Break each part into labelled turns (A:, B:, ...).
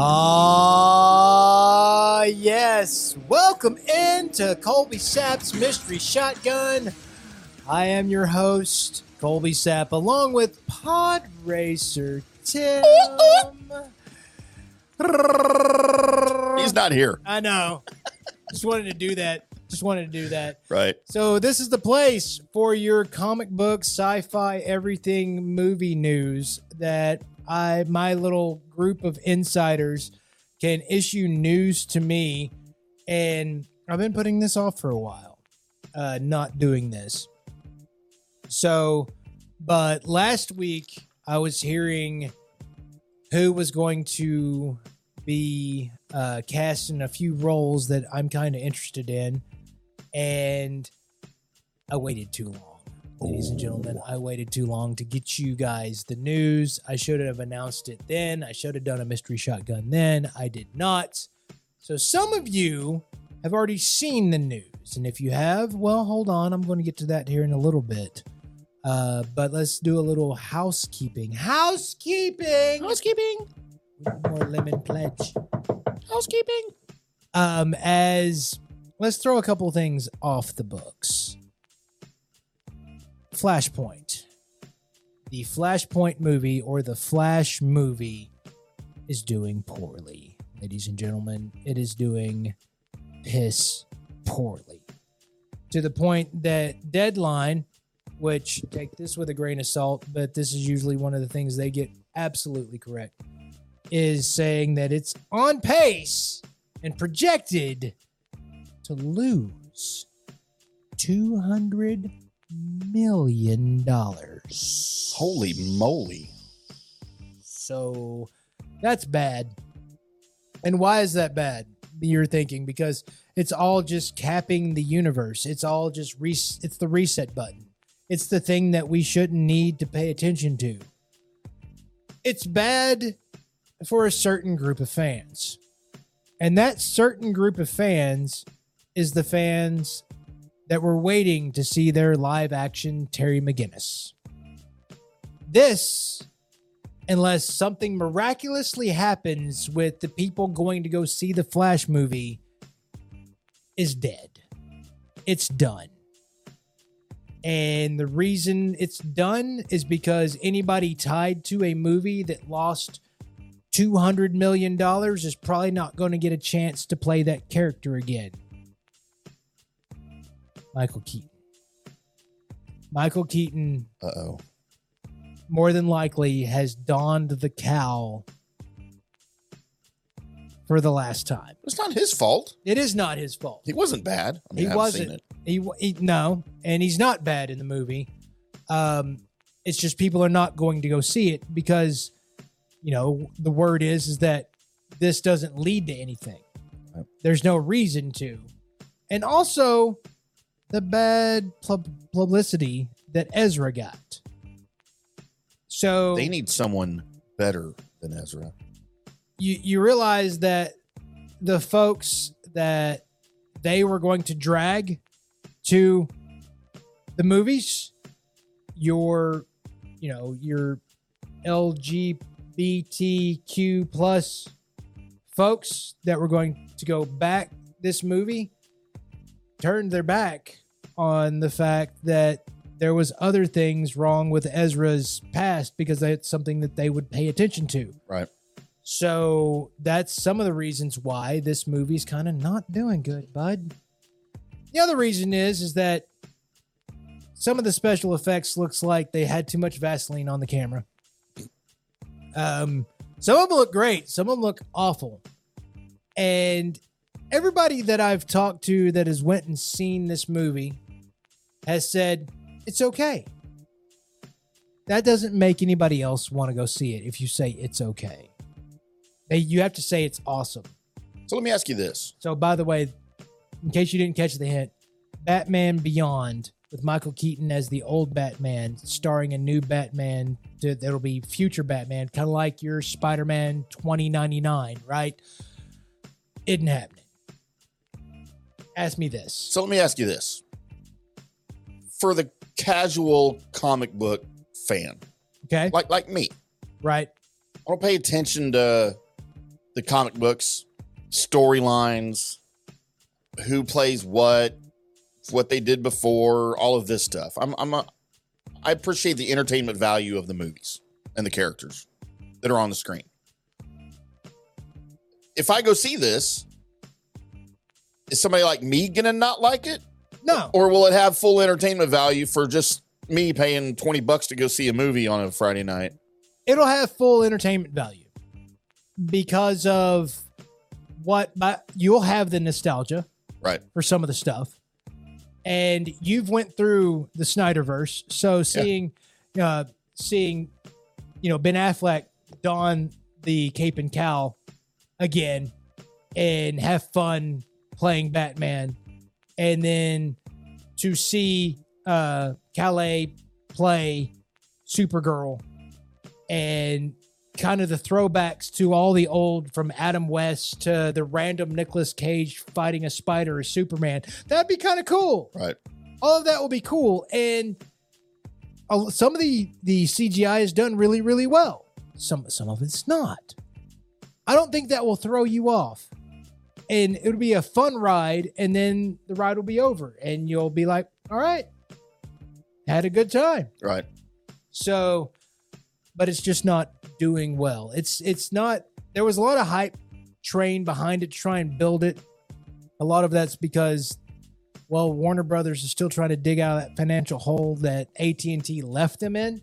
A: Ah, yes. Welcome into Colby Sapp's Mystery Shotgun. I am your host, Colby Sapp, along with Pod Racer Tim.
B: He's not here.
A: I know. Just wanted to do that. Just wanted to do that.
B: Right.
A: So this is the place for your comic book, sci-fi, everything movie news that I my little group of insiders can issue news to me and I've been putting this off for a while. Uh not doing this. So but last week I was hearing who was going to be uh, cast in a few roles that I'm kind of interested in, and I waited too long, ladies and gentlemen. I waited too long to get you guys the news. I should have announced it then. I should have done a mystery shotgun then. I did not. So some of you have already seen the news, and if you have, well, hold on. I'm going to get to that here in a little bit. Uh, but let's do a little housekeeping. Housekeeping.
B: Housekeeping.
A: More lemon pledge.
B: Housekeeping.
A: Um, as let's throw a couple things off the books. Flashpoint. The Flashpoint movie or the Flash movie is doing poorly, ladies and gentlemen. It is doing piss poorly. To the point that Deadline, which take this with a grain of salt, but this is usually one of the things they get absolutely correct, is saying that it's on pace and projected to lose two hundred million dollars.
B: Holy moly.
A: So that's bad. And why is that bad? You're thinking because it's all just capping the universe. It's all just res- it's the reset button. It's the thing that we shouldn't need to pay attention to. It's bad for a certain group of fans. And that certain group of fans is the fans that were waiting to see their live action Terry McGinnis. This, unless something miraculously happens with the people going to go see the Flash movie, is dead. It's done. And the reason it's done is because anybody tied to a movie that lost $200 million is probably not going to get a chance to play that character again. Michael Keaton. Michael Keaton
B: Uh oh.
A: more than likely has donned the cowl for the last time.
B: It's not his fault.
A: It is not his fault.
B: He wasn't bad. I mean,
A: He
B: I
A: wasn't.
B: It.
A: He, he no, and he's not bad in the movie. Um, it's just people are not going to go see it because, you know, the word is is that this doesn't lead to anything. There's no reason to, and also the bad pub- publicity that Ezra got. So
B: They need someone better than Ezra.
A: you you realize that the folks that they were going to drag to the movies your you know your lgbtq plus folks that were going to go back this movie turned their back on the fact that there was other things wrong with ezra's past because that's something that they would pay attention to
B: Right.
A: so that's some of the reasons why this movie's kind of not doing good, bud. The other reason is is that some of the special effects looks like they had too much Vaseline on the camera. Um, some of them look great, some of them look awful, and everybody that I've talked to that has went and seen this movie has said it's okay. That doesn't make anybody else want to go see it if you say it's okay. They, you have to say it's awesome.
B: So let me ask you this.
A: So, by the way, in case you didn't catch the hint, Batman Beyond with Michael Keaton as the old Batman, starring a new Batman to, that'll be future Batman, kind of like your Spider Man 2099, right? Isn't happening. Ask me this.
B: So let me ask you this. For the casual comic book fan,
A: Okay.
B: like like me,
A: Right.
B: I don't pay attention to the comic books, storylines, who plays what, what they did before, all of this stuff. I'm I'm a, I appreciate the entertainment value of the movies and the characters that are on the screen. If I go see this, is somebody like me gonna not like it?
A: No.
B: Or will it have full entertainment value for just me paying 20 bucks to go see a movie on a Friday night?
A: It'll have full entertainment value because of what you'll have the nostalgia
B: Right.
A: for some of the stuff. And you've went through the Snyderverse, so seeing uh seeing you know Ben Affleck don the cape and cowl again and have fun playing Batman and then to see uh Calle play Supergirl and kind of the throwbacks to all the old from Adam West to the random Nicolas Cage fighting a spider or Superman. That'd be kind of cool.
B: Right.
A: All of that will be cool. And some of the the CGI is done really really well. Some some of it's not. I don't think that will throw you off. And it'll be a fun ride and then the ride will be over and you'll be like, "All right. Had a good time."
B: Right.
A: So, but it's just not doing well. It's it's not. There was a lot of hype train behind it to try and build it. A lot of that's because, well, Warner Brothers is still trying to dig out that financial hole that AT and T left them in,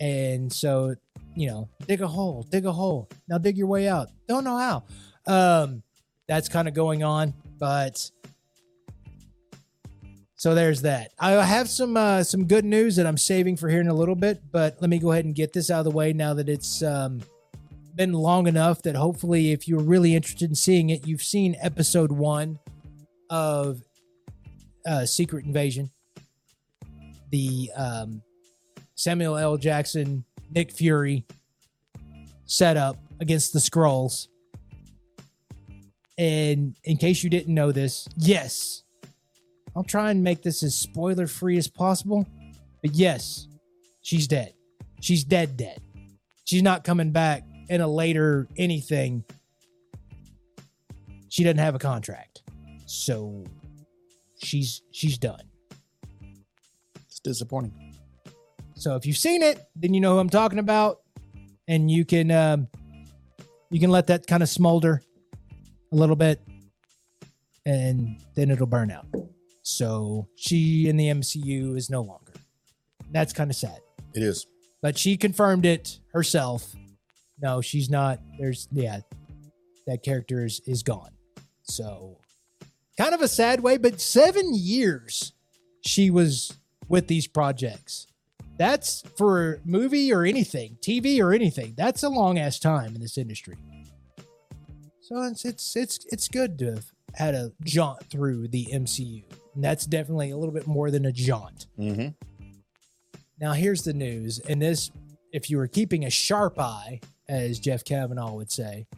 A: and so you know, dig a hole, dig a hole. Now dig your way out. Don't know how. Um, that's kind of going on, but so there's that. I have some uh, some good news that I'm saving for here in a little bit, but let me go ahead and get this out of the way now that it's um, been long enough that hopefully, if you're really interested in seeing it, you've seen episode one of uh, Secret Invasion, the um, Samuel L. Jackson, Nick Fury setup against the Skrulls. And in case you didn't know this, yes, I'll try and make this as spoiler free as possible. But yes, she's dead. She's dead, dead. She's not coming back in a later anything. She doesn't have a contract. So she's she's done.
B: It's disappointing.
A: So if you've seen it, then you know who I'm talking about, and you can um, you can let that kind of smolder a little bit, and then it'll burn out. So she in the MCU is no longer. That's kind of sad,
B: It is.
A: but she confirmed it herself. No, she's not. There's yeah, that character is is gone. So kind of a sad way, but seven years she was with these projects that's for movie or anything, TV or anything. That's a long ass time in this industry. So it's it's it's it's good to have had a jaunt through the MCU. And that's definitely a little bit more than a jaunt.
B: Mm-hmm.
A: Now here's the news, and this, if you were keeping a sharp eye, as Jeff Kavanaugh would say,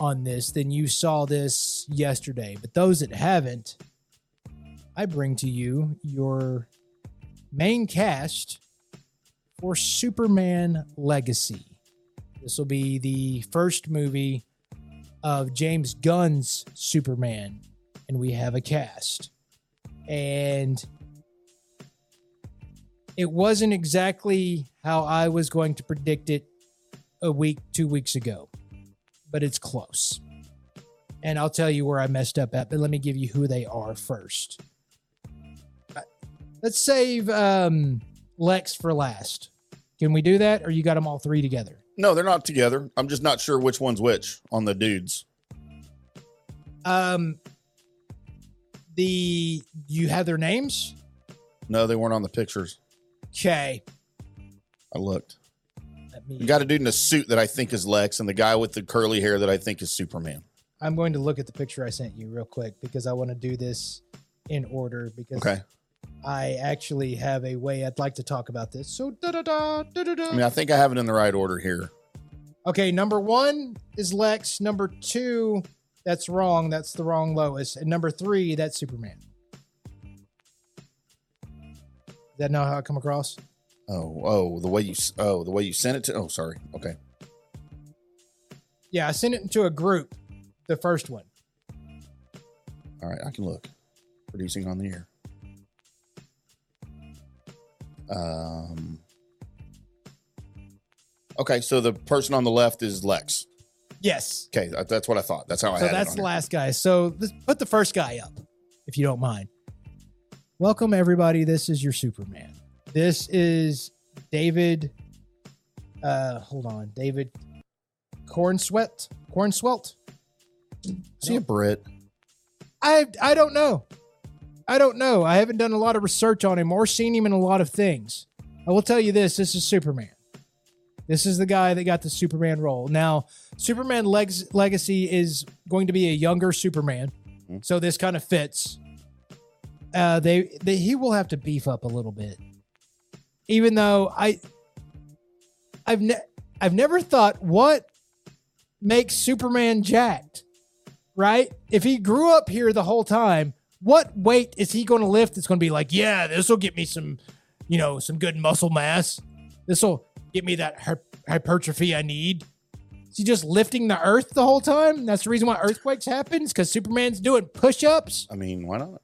A: on this, then you saw this yesterday. But those that haven't, I bring to you your main cast for Superman Legacy. This will be the first movie of James Gunn's Superman, and we have a cast. And it wasn't exactly how I was going to predict it a week, two weeks ago, but it's close. And I'll tell you where I messed up at, but let me give you who they are first. Let's save um, Lex for last. Can we do that, or you got them all three together?
B: No, they're not together. I'm just not sure which one's which on the dudes.
A: Um, the you have their names?
B: No, they weren't on the pictures.
A: Okay.
B: I looked.
A: Let me,
B: You got a dude in a suit that I think is Lex, and the guy with the curly hair that I think is Superman.
A: I'm going to look at the picture I sent you real quick because I want to do this in order because
B: Okay.
A: I actually have a way I'd like to talk about this. So da da da da da da.
B: I mean, I think I have it in the right order here.
A: Okay, number one is Lex. Number two, that's wrong. That's the wrong Lois. And number three, that's Superman. Is that not how I come across?
B: Oh, oh, the way you, oh, the way you sent it to. Oh, sorry. Okay.
A: Yeah, I sent it into a group. The first one.
B: All right, I can look. Producing on the air. Um. Okay, so the person on the left is Lex.
A: Yes.
B: Okay, that's what I thought. That's how I
A: So that's the
B: here.
A: last guy. So let's put the first guy up, if you don't mind. Welcome everybody. This is your Superman. This is David. Uh, hold on, David Corenswet. Cornswelt.
B: Is he a Brit?
A: I I don't know. I don't know. I haven't done a lot of research on him or seen him in a lot of things. I will tell you this: this is Superman. This is the guy that got the Superman role. Now, Superman Legs- Legacy is going to be a younger Superman,
B: Mhm.
A: so this kind of fits. Uh, they, they he will have to beef up a little bit, even though I, I've ne- I've never thought what makes Superman jacked, right? If he grew up here the whole time, what weight is he going to lift? It's going to be like, yeah, this will get me some, you know, some good muscle mass. This will get me that hypertrophy I need. Is he just lifting the earth the whole time? That's the reason why earthquakes happens because Superman's doing push-ups.
B: I mean, why not?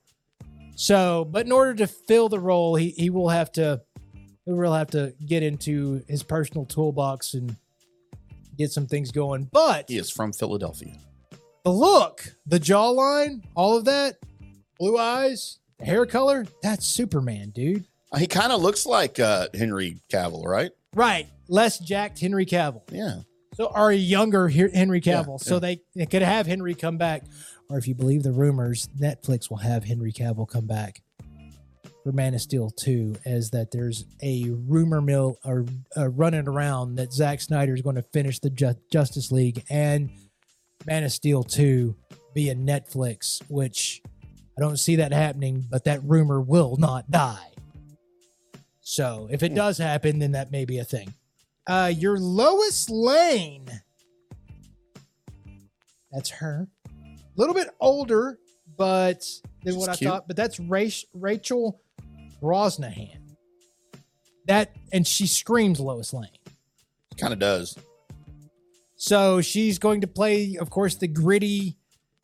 A: So, but in order to fill the role, he he will have to he will have to get into his personal toolbox and get some things going. But
B: He is from Philadelphia.
A: the look, the jawline, all of that, blue eyes, hair color, that's Superman, dude.
B: Uh, He kind of looks like uh, Henry Cavill, right?
A: Right. Less jacked Henry Cavill.
B: Yeah.
A: So, or a younger He- Henry
B: Yeah,
A: Cavill. so
B: yeah.
A: they, they could have Henry come back. Or if you believe the rumors, Netflix will have Henry Cavill come back for Man of Steel 2, as that there's a rumor mill or uh, running around that Zack Snyder is going to finish the Ju- Justice League and Man of Steel 2 via Netflix, which I don't see that happening, but that rumor will not die. So if it
B: Hmm.
A: does happen, then that may be a thing. Uh, your Lois Lane. That's her. A little bit older, but than
B: She's
A: what I
B: cute.
A: thought. But that's Rach- Rachel Brosnahan. That and she screams Lois Lane.
B: Kind of does.
A: So she's going to play, of course, the gritty,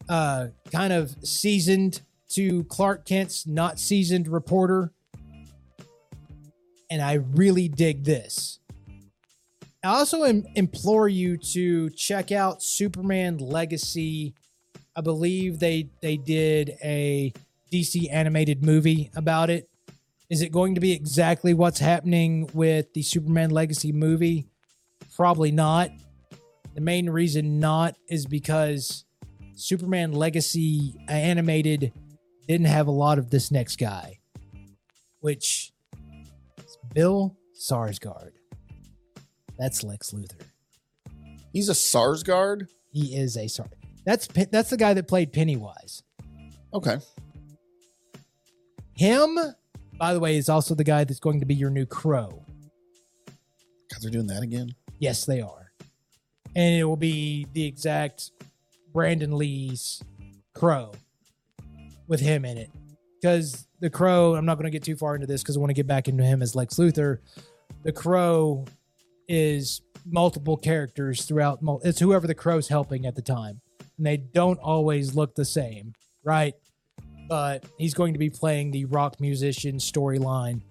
A: uh, kind of seasoned to Clark Kent's not seasoned reporter. And I really dig this. I also im- implore you to check out Superman Legacy. I believe they they did a DC animated movie about it. Is it going to be exactly what's happening with the Superman Legacy movie? Probably not. The main reason not is because Superman Legacy animated didn't have a lot of this next guy, which is Bill Skarsgård. That's Lex Luthor.
B: He's a Skarsgård.
A: He is a Sar. That's that's the guy that played Pennywise.
B: Okay.
A: Him, by the way, is also the guy that's going to be your new Crow.
B: God, they're doing that again.
A: Yes, they are. And it will be the exact Brandon Lee's Crow with him in it. Because the Crow, I'm not going to get too far into this because I want to get back into him as Lex Luthor. The Crow is multiple characters throughout. It's whoever the Crow's helping at the time. And they don't always look the same, right? But he's going to be playing the rock musician storyline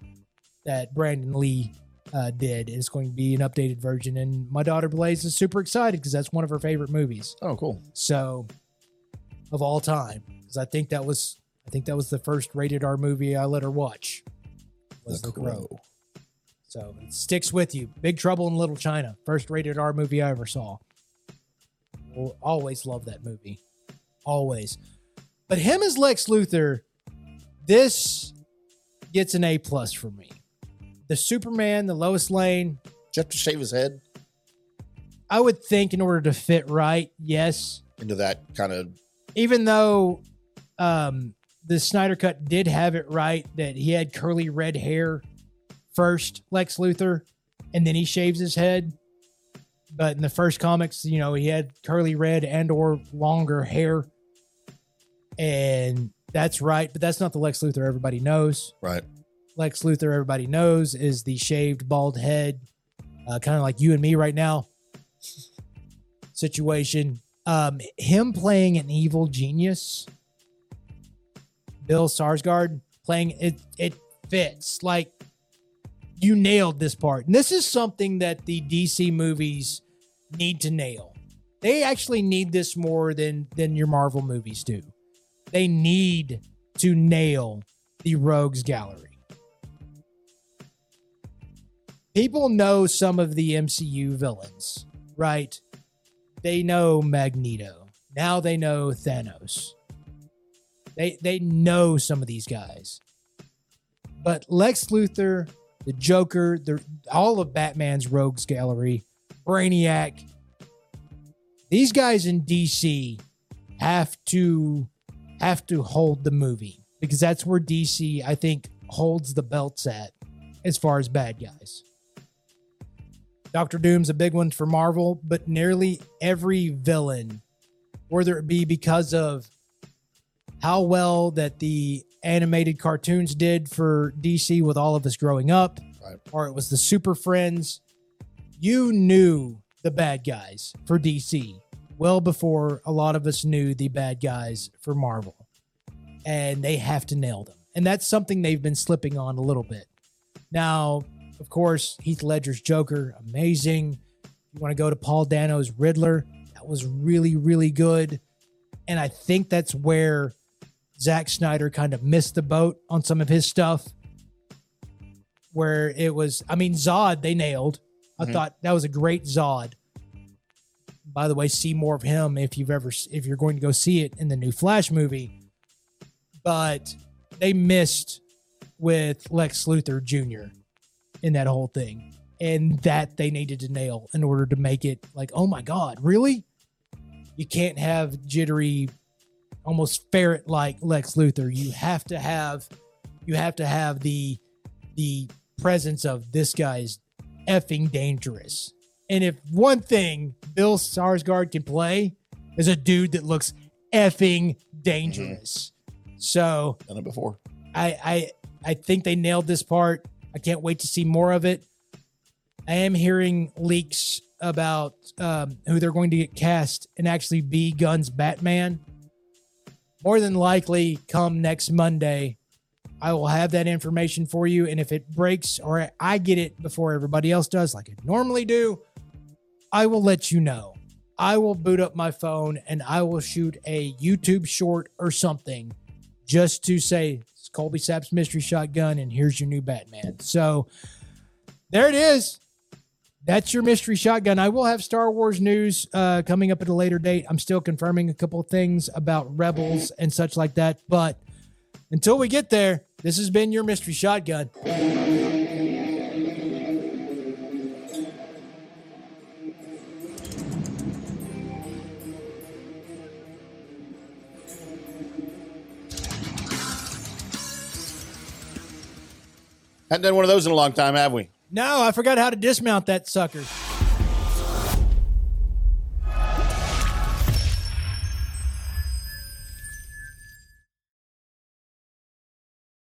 A: that Brandon Lee uh, did. It's going to be an updated version, and my daughter Blaze is super excited because that's one of her favorite movies.
B: Oh, cool.
A: So, of all time, because I think that was I think that was the first rated R movie I let her watch. Was The, Crow. So it sticks with you. Big Trouble in Little China, first rated R movie I ever saw. Will always love that movie, always. But him as Lex Luthor, this gets an A plus for me. The Superman, the Lois Lane,
B: Did you have to shave his head
A: I would think in order to fit right, yes.
B: into that kind of?
A: Even though um, the Snyder Cut did have it right that he had curly red hair first, Lex Luthor, and then he shaves his head. But in the first comics, you know, he had curly red and or longer hair. And that's right, but that's not the Lex Luthor everybody knows.
B: Right.
A: Lex Luthor, everybody knows, is the shaved bald head, uh, kind of like you and me right now. situation. Um, him playing an evil genius, Bill Skarsgård playing it, it fits. Like you nailed this part. And this is something that the DC movies need to nail. They actually need this more than than your Marvel movies do. They need to nail the rogues gallery. People know some of the MCU villains, right? They know Magneto. Now they know Thanos. They they know some of these guys. But Lex Luthor, the Joker, the all of Batman's rogues gallery, Brainiac, these guys in DC have to have to hold the movie because that's where DC I think holds the belts at as far as bad guys. Doctor Doom's a big one for Marvel, but nearly every villain, whether it be because of how well that the animated cartoons did for DC with all of us growing up,
B: Right.
A: or it was the Super Friends, you knew the bad guys for DC well before a lot of us knew the bad guys for Marvel. And they have to nail them. And that's something they've been slipping on a little bit. Now, of course, Heath Ledger's Joker, amazing. You want to go to Paul Dano's Riddler, that was really, really good. And I think that's where Zack Snyder kind of missed the boat on some of his stuff. Where it was, I mean, Zod, they nailed. I
B: Mhm.
A: thought that was a great Zod. By the way, see more of him if you've ever, if you're going to go see it in the new Flash movie. But they missed with Lex Luthor Jr. in that whole thing. And that they needed to nail in order to make it like, oh my God, really? You can't have jittery, almost ferret like Lex Luthor. You have to have you have to have the the presence of this guy's effing dangerous. And if one thing Bill Skarsgård can play is a dude that looks effing dangerous. So
B: Done it before.
A: I I I think they nailed this part. I can't wait to see more of it. I am hearing leaks about um, who they're going to get cast and actually be Gunn's Batman. More than likely, come next Monday, I will have that information for you. And if it breaks or I get it before everybody else does, like I normally do, I will let you know. I will boot up my phone and I will shoot a YouTube short or something just to say it's Colby Sapp's mystery shotgun and here's your new Batman. So there it is. That's your mystery shotgun. I will have Star Wars news uh, coming up at a later date. I'm still confirming a couple things about Rebels and such like that. But until we get there, this has been your mystery shotgun.
B: Hadn't done one of those in a long time, have we?
A: No, I forgot how to dismount that sucker.